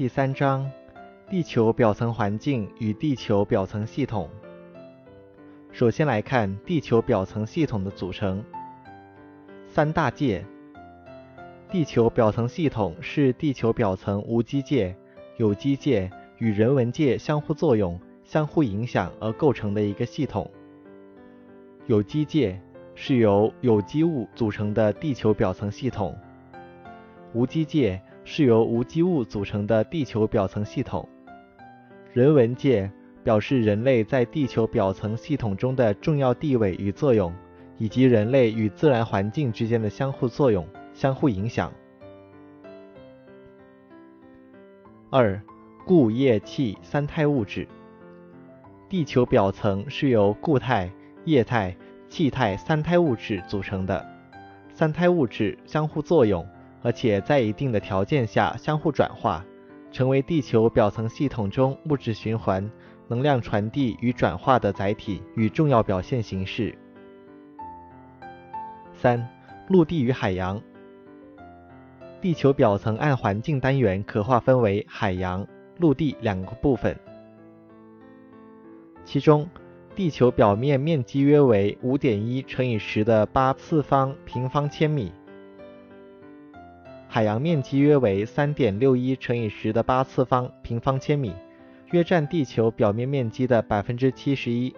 第三章：地球表层环境与地球表层系统。首先来看地球表层系统的组成。三大界。地球表层系统是地球表层无机界、有机界与人文界相互作用、相互影响而构成的一个系统。有机界是由有机物组成的地球表层系统。无机界是由无机物组成的地球表层系统。人文界表示人类在地球表层系统中的重要地位与作用，以及人类与自然环境之间的相互作用、相互影响。二、固液气三态物质。地球表层是由固态、液态、气态三态物质组成的，三态物质相互作用。而且在一定的条件下相互转化，成为地球表层系统中物质循环、能量传递与转化的载体与重要表现形式。三、陆地与海洋。地球表层按环境单元可划分为海洋、陆地两个部分，其中地球表面面积约为五点一乘以十的八次方平方千米。海洋面积约为三点六一乘以十的八次方平方千米，约占地球表面面积的百分之七十一。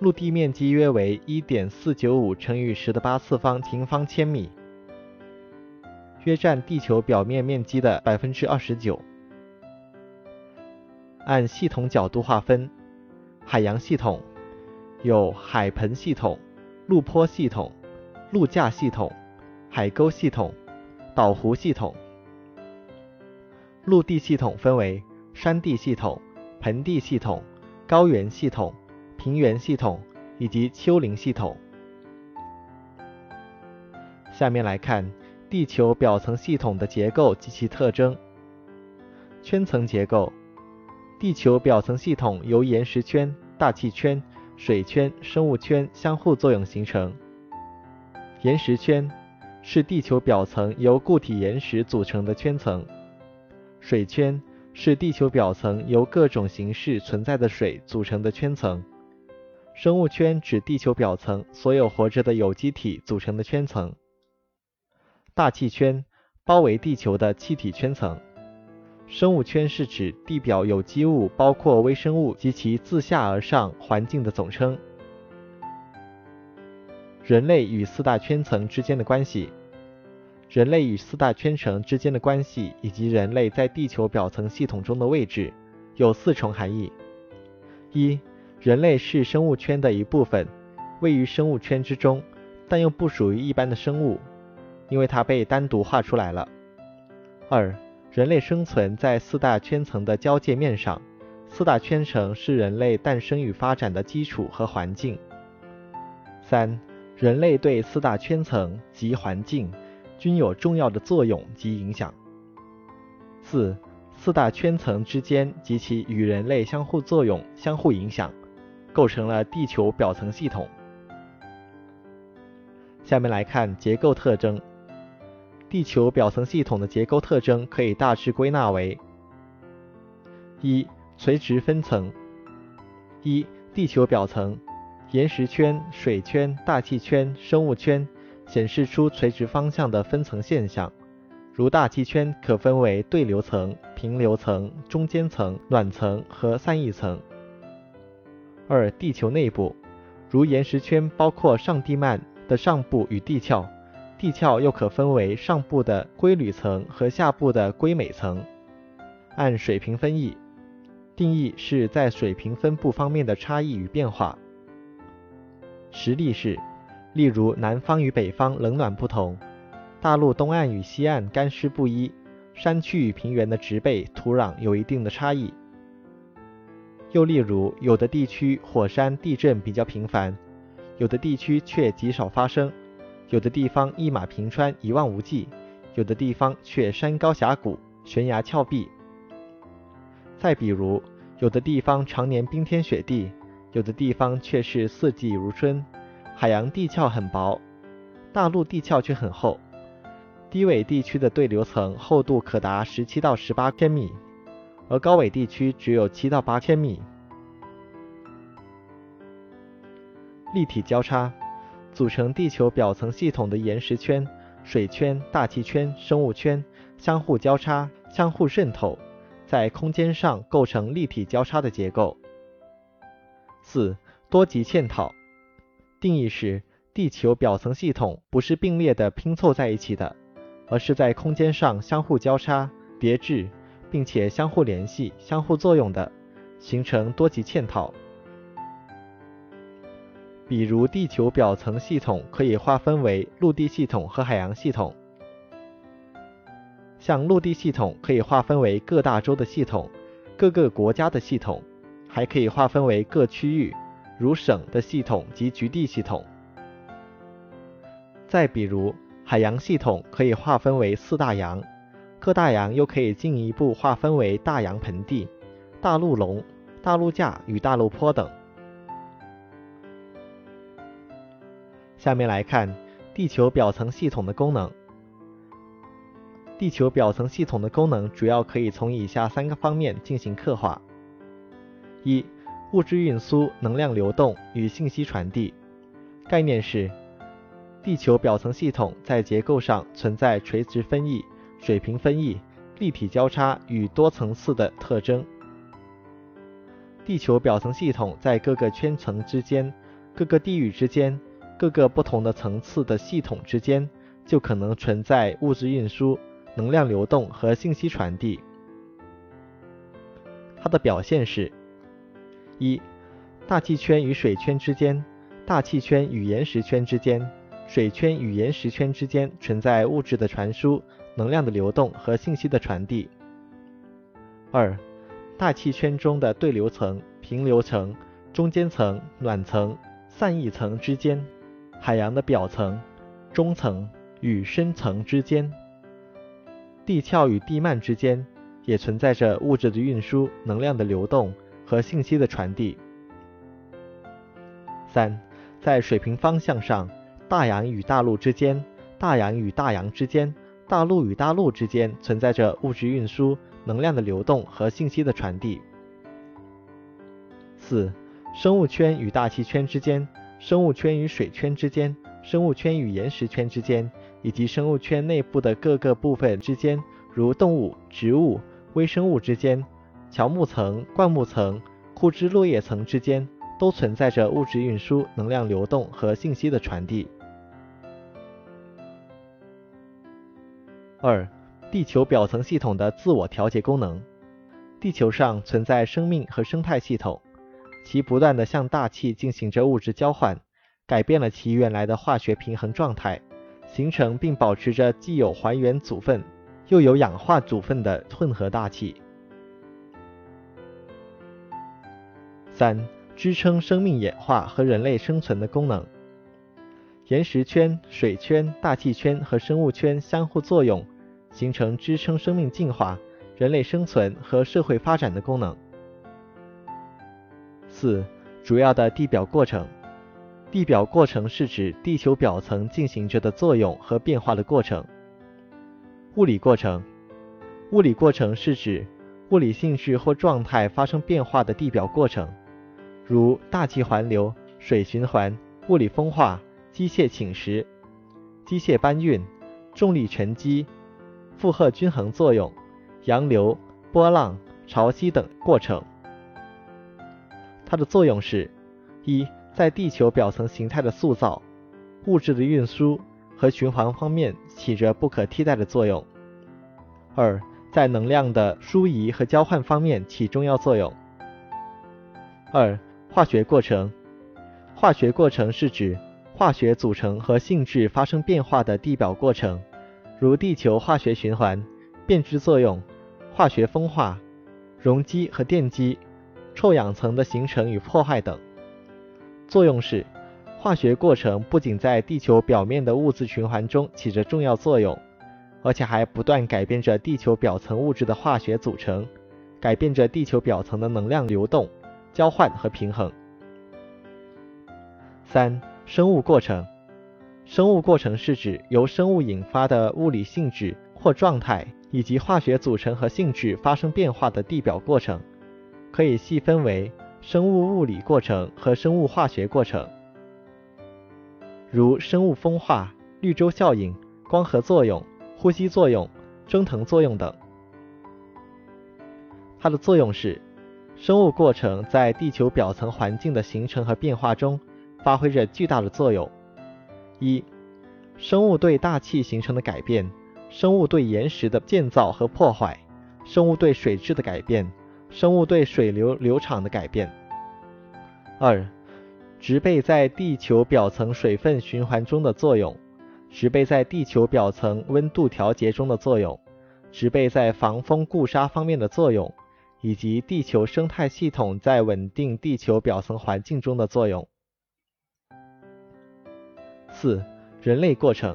陆地面积约为一点四九五乘以十的八次方平方千米，约占地球表面面积的百分之二十九。按系统角度划分，海洋系统有海盆系统、陆坡系统、陆架系统、海沟系统。岛湖系统，陆地系统分为山地系统、盆地系统、高原系统、平原系统以及丘陵系统。下面来看地球表层系统的结构及其特征。圈层结构，地球表层系统由岩石圈、大气圈、水圈、生物圈相互作用形成。岩石圈。是地球表层由固体岩石组成的圈层，水圈是地球表层由各种形式存在的水组成的圈层，生物圈指地球表层所有活着的有机体组成的圈层，大气圈包围地球的气体圈层，生物圈是指地表有机物包括微生物及其自下而上环境的总称。人类与四大圈层之间的关系，人类与四大圈层之间的关系以及人类在地球表层系统中的位置，有四重含义：一、人类是生物圈的一部分，位于生物圈之中，但又不属于一般的生物，因为它被单独画出来了；二、人类生存在四大圈层的交界面上，四大圈层是人类诞生与发展的基础和环境；三、人类对四大圈层及环境均有重要的作用及影响。四、四大圈层之间及其与人类相互作用、相互影响，构成了地球表层系统。下面来看结构特征。地球表层系统的结构特征可以大致归纳为：一、垂直分层。一、地球表层。岩石圈、水圈、大气圈、生物圈显示出垂直方向的分层现象，如大气圈可分为对流层、平流层、中间层、暖层和散逸层。二、地球内部，如岩石圈包括上地幔的上部与地壳，地壳又可分为上部的硅铝层和下部的硅镁层。按水平分异，定义是在水平分布方面的差异与变化。实例是，例如南方与北方冷暖不同，大陆东岸与西岸干湿不一，山区与平原的植被、土壤有一定的差异。又例如，有的地区火山地震比较频繁，有的地区却极少发生；有的地方一马平川一望无际，有的地方却山高峡谷、悬崖峭壁。再比如，有的地方常年冰天雪地。有的地方却是四季如春，海洋地壳很薄，大陆地壳却很厚。低纬地区的对流层厚度可达十七到十八千米，而高纬地区只有七到八千米。立体交叉组成地球表层系统的岩石圈、水圈、大气圈、生物圈相互交叉、相互渗透，在空间上构成立体交叉的结构。四、多级嵌套定义是地球表层系统不是并列的拼凑在一起的。而是在空间上相互交叉、叠置，并且相互联系、相互作用的，形成多级嵌套。比如，地球表层系统可以划分为陆地系统和海洋系统。像陆地系统可以划分为各大洲的系统、各个国家的系统，还可以划分为各区域，如省的系统及局地系统。再比如，海洋系统可以划分为四大洋，各大洋又可以进一步划分为大洋盆地、大陆龙、大陆架与大陆坡等。下面来看地球表层系统的功能。地球表层系统的功能主要可以从以下三个方面进行刻画：一、物质运输、能量流动与信息传递。概念是。地球表层系统在结构上存在垂直分异、水平分异、立体交叉与多层次的特征。地球表层系统在各个圈层之间、各个地域之间、各个不同的层次的系统之间，就可能存在物质运输、能量流动和信息传递。它的表现是：一、大气圈与水圈之间，大气圈与岩石圈之间。水圈与岩石圈之间存在物质的传输、能量的流动和信息的传递。二、大气圈中的对流层、平流层、中间层、暖层、散逸层之间，海洋的表层、中层与深层之间，地壳与地幔之间，也存在着物质的运输、能量的流动和信息的传递。三、在水平方向上。大洋与大陆之间，大洋与大洋之间，大陆与大陆之间存在着物质运输、能量的流动和信息的传递。四、生物圈与大气圈之间，生物圈与水圈之间，生物圈与岩石圈之间，以及生物圈内部的各个部分之间，如动物、植物、微生物之间，乔木层、灌木层、枯枝落叶层之间。都存在着物质运输、能量流动和信息的传递。二、地球表层系统的自我调节功能。地球上存在生命和生态系统，其不断的向大气进行着物质交换，改变了其原来的化学平衡状态，形成并保持着既有还原组分又有氧化组分的混合大气。三。支撑生命演化和人类生存的功能。岩石圈、水圈、大气圈和生物圈相互作用，形成支撑生命进化、人类生存和社会发展的功能。四、主要的地表过程。地表过程是指地球表层进行着的作用和变化的过程。物理过程。物理过程是指物理性质或状态发生变化的地表过程。如大气环流、水循环、物理风化、机械侵蚀、机械搬运、重力沉积、负荷均衡作用、洋流、波浪、潮汐等过程。它的作用是：一，在地球表层形态的塑造、物质的运输和循环方面起着不可替代的作用；二，在能量的输移和交换方面起重要作用。二。化学过程，化学过程是指化学组成和性质发生变化的地表过程，如地球化学循环、变质作用、化学风化、容积和电积、臭氧层的形成与破坏等。作用是，化学过程不仅在地球表面的物质循环中起着重要作用，而且还不断改变着地球表层物质的化学组成，改变着地球表层的能量流动。交换和平衡。三、生物过程。生物过程是指由生物引发的物理性质或状态，以及化学组成和性质发生变化的地表过程，可以细分为生物物理过程和生物化学过程，如生物风化、绿洲效应、光合作用、呼吸作用、蒸腾作用等。它的作用是，生物过程在地球表层环境的形成和变化中发挥着巨大的作用。一、生物对大气形成的改变，生物对岩石的建造和破坏，生物对水质的改变，生物对水流流场的改变。二、植被在地球表层水分循环中的作用，植被在地球表层温度调节中的作用，植被在防风固沙方面的作用，以及地球生态系统在稳定地球表层环境中的作用。四、人类过程。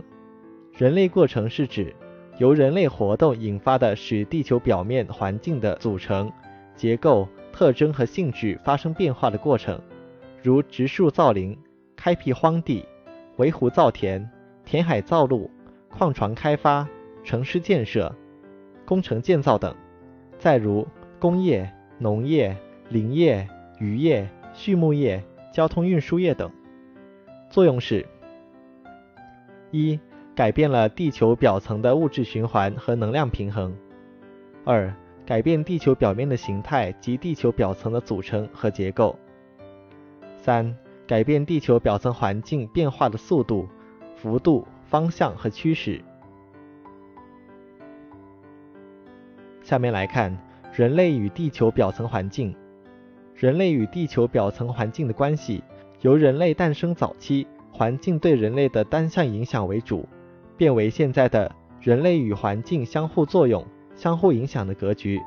人类过程是指由人类活动引发的使地球表面环境的组成、结构、特征和性质发生变化的过程，如植树造林、开辟荒地、围湖造田、填海造陆、矿床开发、城市建设、工程建造等。再如工业、农业、林业、渔业、畜牧业、交通运输业等。作用是。一、改变了地球表层的物质循环和能量平衡；二、改变地球表面的形态及地球表层的组成和结构；三、改变地球表层环境变化的速度、幅度、方向和趋势。下面来看人类与地球表层环境。人类与地球表层环境的关系，由人类诞生早期。环境对人类的单向影响为主，变为现在的人类与环境相互作用、相互影响的格局。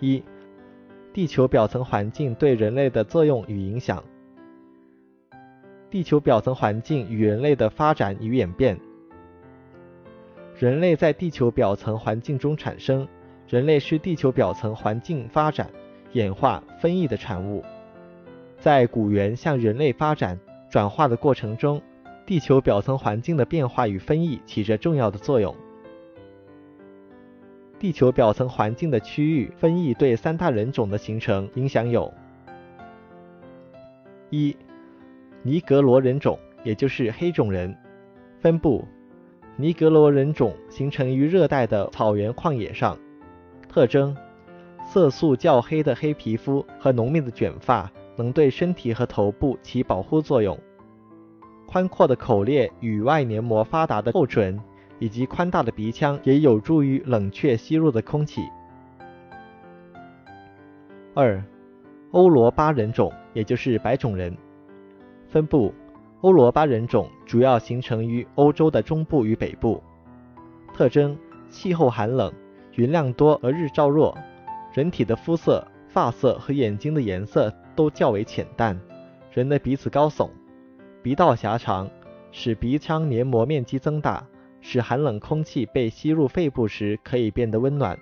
一、地球表层环境对人类的作用与影响。地球表层环境与人类的发展与演变。人类在地球表层环境中产生，人类是地球表层环境发展、演化、分异的产物。在古猿向人类发展转化的过程中，地球表层环境的变化与分异起着重要的作用。地球表层环境的区域分异对三大人种的形成影响有：一、尼格罗人种，也就是黑种人。分布：尼格罗人种形成于热带的草原旷野上。特征：色素较黑的黑皮肤和浓密的卷发。能对身体和头部起保护作用。宽阔的口裂与外黏膜发达的厚唇，以及宽大的鼻腔，也有助于冷却吸入的空气。二、欧罗巴人种，也就是白种人。分布：欧罗巴人种主要形成于欧洲的中部与北部。特征：气候寒冷，云量多而日照弱。人体的肤色、发色和眼睛的颜色。都较为浅淡，人的鼻子高耸，鼻道狭长，使鼻腔黏膜面积增大，使寒冷空气被吸入肺部时可以变得温暖。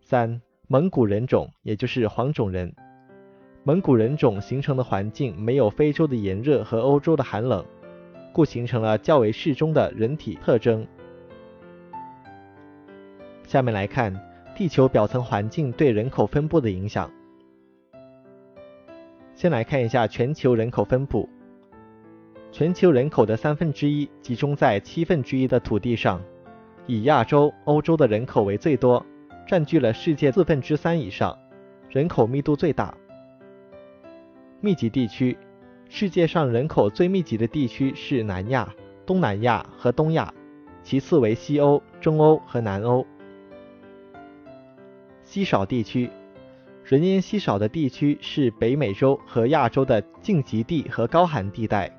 三、蒙古人种，也就是黄种人。蒙古人种形成的环境没有非洲的炎热和欧洲的寒冷，故形成了较为适中的人体特征。下面来看地球表层环境对人口分布的影响。先来看一下全球人口分布。全球人口的三分之一集中在七分之一的土地上，以亚洲、欧洲的人口为最多，占据了世界四分之三以上，人口密度最大。密集地区，世界上人口最密集的地区是南亚、东南亚和东亚，其次为西欧、中欧和南欧。稀少地区。人烟稀少的地区是北美洲和亚洲的近极地和高寒地带，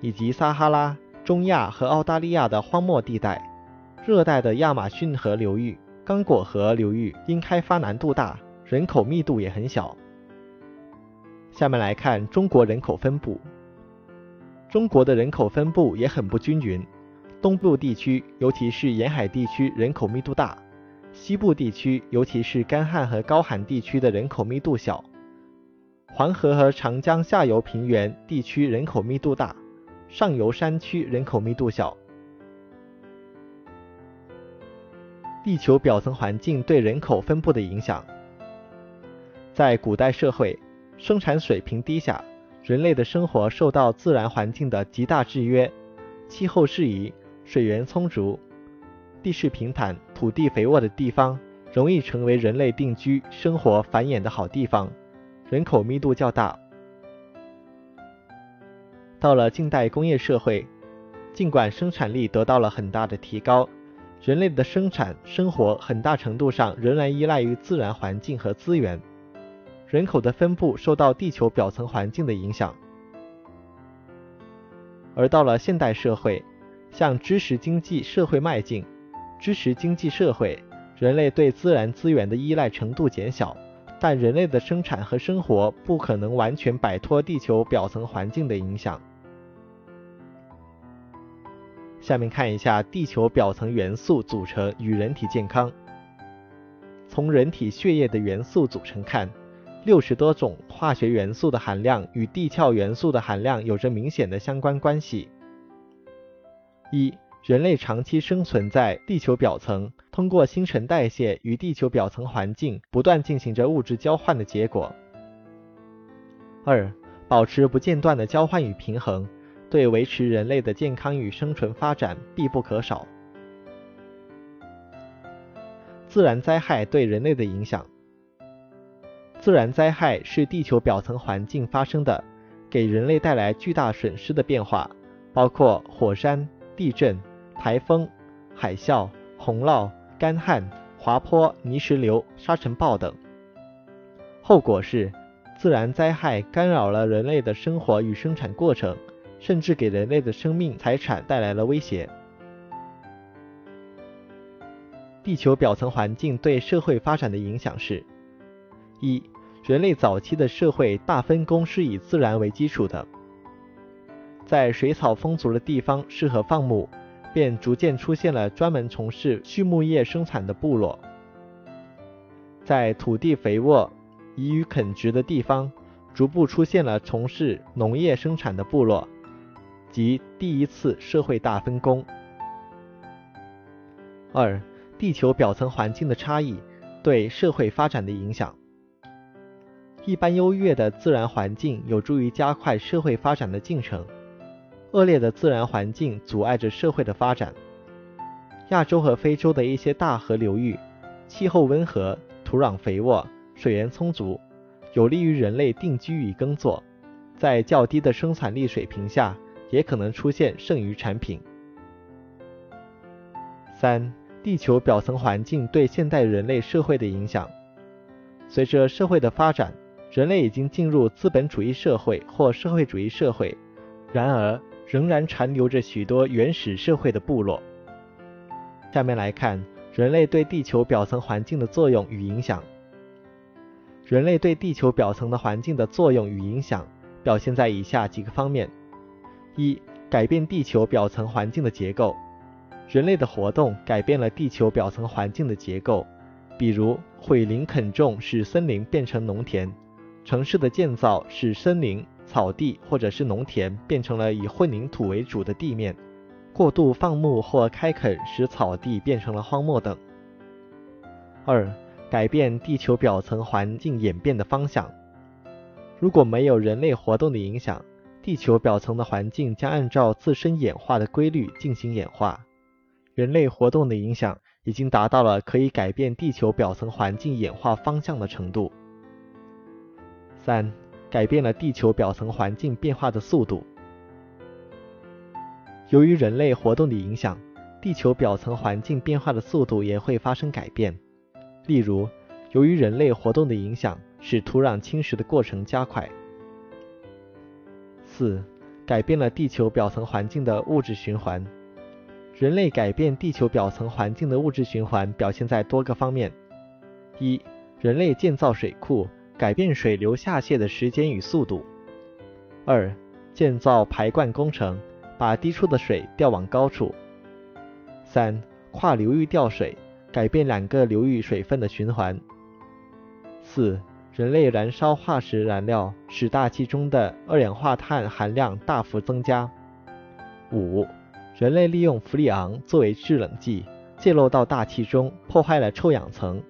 以及撒哈拉、中亚和澳大利亚的荒漠地带。热带的亚马逊河流域、刚果河流域因开发难度大，人口密度也很小。下面来看中国人口分布。中国的人口分布也很不均匀，东部地区，尤其是沿海地区，人口密度大。西部地区，尤其是干旱和高寒地区的人口密度小。黄河和长江下游平原地区人口密度大，上游山区人口密度小。地球表层环境对人口分布的影响，在古代社会，生产水平低下，人类的生活受到自然环境的极大制约，气候适宜，水源充足，地势平坦，土地肥沃的地方，容易成为人类定居、生活、繁衍的好地方，人口密度较大。到了近代工业社会，尽管生产力得到了很大的提高。人类的生产生活很大程度上仍然依赖于自然环境和资源，人口的分布受到地球表层环境的影响。而到了现代社会，向知识经济社会迈进，支持经济社会，人类对自然资源的依赖程度减小，但人类的生产和生活不可能完全摆脱地球表层环境的影响。下面看一下地球表层元素组成与人体健康。从人体血液的元素组成看，六十多种化学元素的含量与地壳元素的含量有着明显的相关关系。一、人类长期生存在地球表层，通过新陈代谢与地球表层环境不断进行着物质交换的结果。二、保持不间断的交换与平衡。对维持人类的健康与生存发展必不可少。自然灾害对人类的影响。自然灾害是地球表层环境发生的，给人类带来巨大损失的变化，包括火山、地震、台风、海啸、洪涝、干旱、滑坡、泥石流、沙尘暴等。后果是，自然灾害干扰了人类的生活与生产过程。甚至给人类的生命财产带来了威胁。地球表层环境对社会发展的影响是：一、人类早期的社会大分工是以自然为基础的，在水草丰足的地方适合放牧，便逐渐出现了专门从事畜牧业生产的部落；在土地肥沃、宜于垦殖的地方，逐步出现了从事农业生产的部落。即第一次社会大分工。二、地球表层环境的差异对社会发展的影响。一般优越的自然环境有助于加快社会发展的进程，恶劣的自然环境阻碍着社会的发展。亚洲和非洲的一些大河流域，气候温和，土壤肥沃，水源充足，有利于人类定居与耕作。在较低的生产力水平下，也可能出现剩余产品。三、地球表层环境对现代人类社会的影响。随着社会的发展，人类已经进入资本主义社会或社会主义社会，然而仍然残留着许多原始社会的部落。下面来看人类对地球表层环境的作用与影响。人类对地球表层的环境的作用与影响表现在以下几个方面。一、改变地球表层环境的结构。人类的活动改变了地球表层环境的结构，比如毁林垦种使森林变成农田；城市的建造使森林、草地或者是农田变成了以混凝土为主的地面；过度放牧或开垦使草地变成了荒漠等。二、改变地球表层环境演变的方向。如果没有人类活动的影响，地球表层的环境将按照自身演化的规律进行演化。人类活动的影响已经达到了可以改变地球表层环境演化方向的程度。三、改变了地球表层环境变化的速度。由于人类活动的影响，地球表层环境变化的速度也会发生改变。例如，由于人类活动的影响，使土壤侵蚀的过程加快。四、改变了地球表层环境的物质循环。人类改变地球表层环境的物质循环表现在多个方面：一、人类建造水库，改变水流下泄的时间与速度；二、建造排灌工程，把低处的水调往高处；三、跨流域调水，改变两个流域水分的循环；四、人类燃烧化石燃料，使大气中的二氧化碳含量大幅增加。五、人类利用氟利昂作为制冷剂，泄漏到大气中，破坏了臭氧层。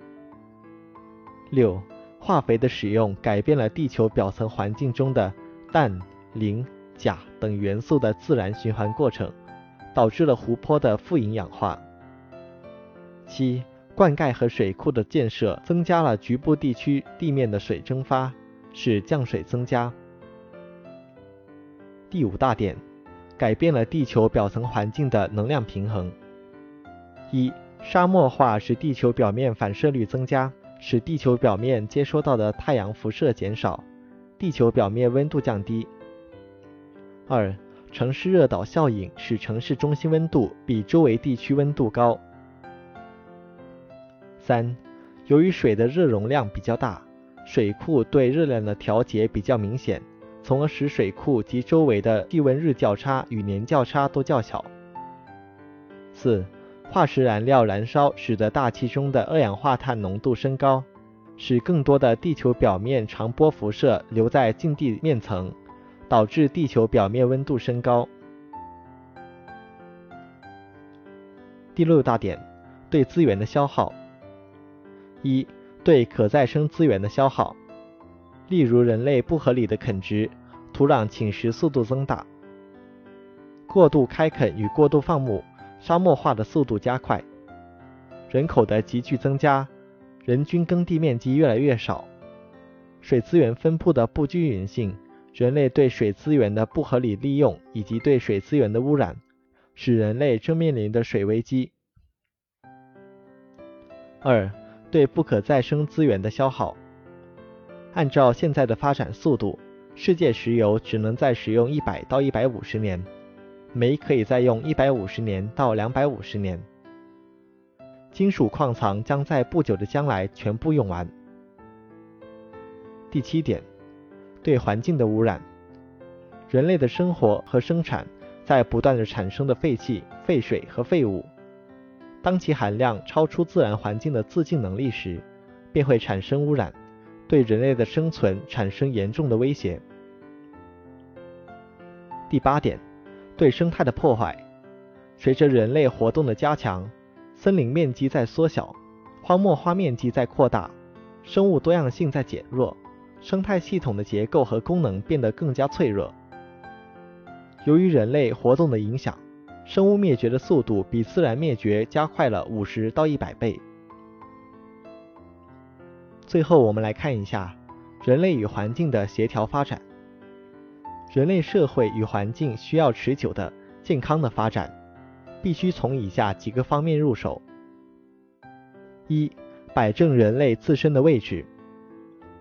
六、化肥的使用改变了地球表层环境中的氮、磷、钾等元素的自然循环过程，导致了湖泊的富营养化。七、灌溉和水库的建设增加了局部地区地面的水蒸发，使降水增加。第五大点。改变了地球表层环境的能量平衡。一、沙漠化使地球表面反射率增加，使地球表面接收到的太阳辐射减少，地球表面温度降低。二、城市热岛效应使城市中心温度比周围地区温度高。三、由于水的热容量比较大，水库对热量的调节比较明显。从而使水库及周围的地温日较差与年较差都较小。四、化石燃料燃烧使得大气中的二氧化碳浓度升高，使更多的地球表面长波辐射留在近地面层，导致地球表面温度升高。第六大点，对资源的消耗。一、对可再生资源的消耗，例如人类不合理的垦殖。土壤侵蚀速度增大，过度开垦与过度放牧，沙漠化的速度加快，人口的急剧增加，人均耕地面积越来越少，水资源分布的不均匀性，人类对水资源的不合理利用以及对水资源的污染，使人类正面临的水危机。二、对不可再生资源的消耗，按照现在的发展速度。世界石油只能再使用一百到一百五十年，煤可以再用一百五十年到两百五十年，金属矿藏将在不久的将来全部用完。第七点，对环境的污染，人类的生活和生产在不断的产生的废气、废水和废物，当其含量超出自然环境的自净能力时，便会产生污染。对人类的生存产生严重的威胁。第八点，对生态的破坏。随着人类活动的加强，森林面积在缩小，荒漠化面积在扩大，生物多样性在减弱，生态系统的结构和功能变得更加脆弱。由于人类活动的影响，生物灭绝的速度比自然灭绝加快了五十到一百倍。最后，我们来看一下人类与环境的协调发展。人类社会与环境需要持久的、健康的发展，必须从以下几个方面入手：一、摆正人类自身的位置。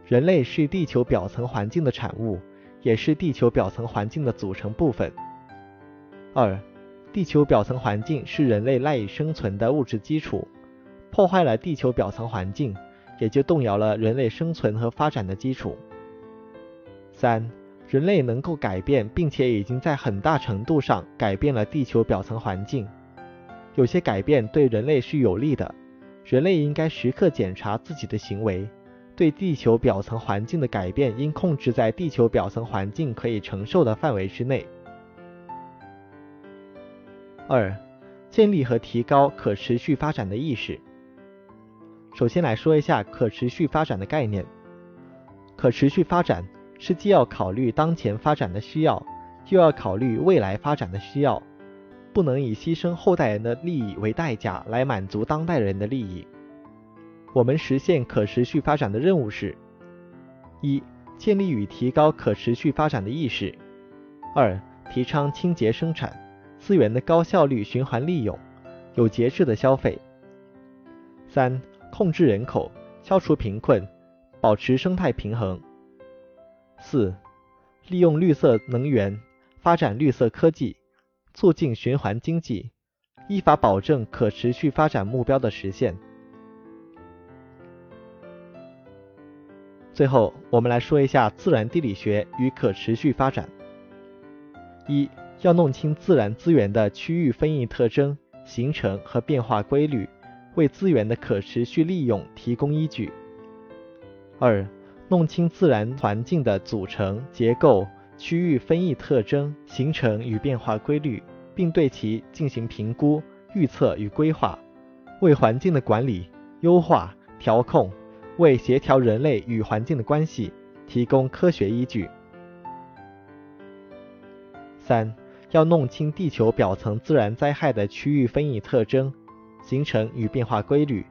人类是地球表层环境的产物，也是地球表层环境的组成部分。二、地球表层环境是人类赖以生存的物质基础，破坏了地球表层环境。也就动摇了人类生存和发展的基础。三、人类能够改变，并且已经在很大程度上改变了地球表层环境。有些改变对人类是有利的，人类应该时刻检查自己的行为。对地球表层环境的改变应控制在地球表层环境可以承受的范围之内。二、建立和提高可持续发展的意识。首先来说一下可持续发展的概念。可持续发展是既要考虑当前发展的需要，又要考虑未来发展的需要，不能以牺牲后代人的利益为代价来满足当代人的利益。我们实现可持续发展的任务是：一、建立与提高可持续发展的意识；二、提倡清洁生产、资源的高效率循环利用、有节制的消费；三、控制人口，消除贫困，保持生态平衡。四、利用绿色能源，发展绿色科技，促进循环经济，依法保证可持续发展目标的实现。最后，我们来说一下自然地理学与可持续发展。一要弄清自然资源的区域分异特征、形成和变化规律。为资源的可持续利用提供依据。二、弄清自然环境的组成结构、区域分异特征、形成与变化规律，并对其进行评估、预测与规划，为环境的管理、优化、调控，为协调人类与环境的关系提供科学依据。三、要弄清地球表层自然灾害的区域分异特征、形成与变化规律，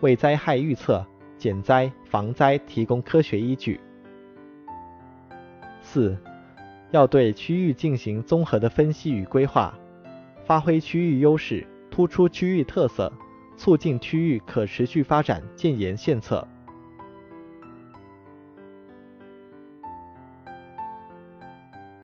为灾害预测、减灾、防灾提供科学依据。四、要对区域进行综合的分析与规划，发挥区域优势，突出区域特色，促进区域可持续发展，建言献策。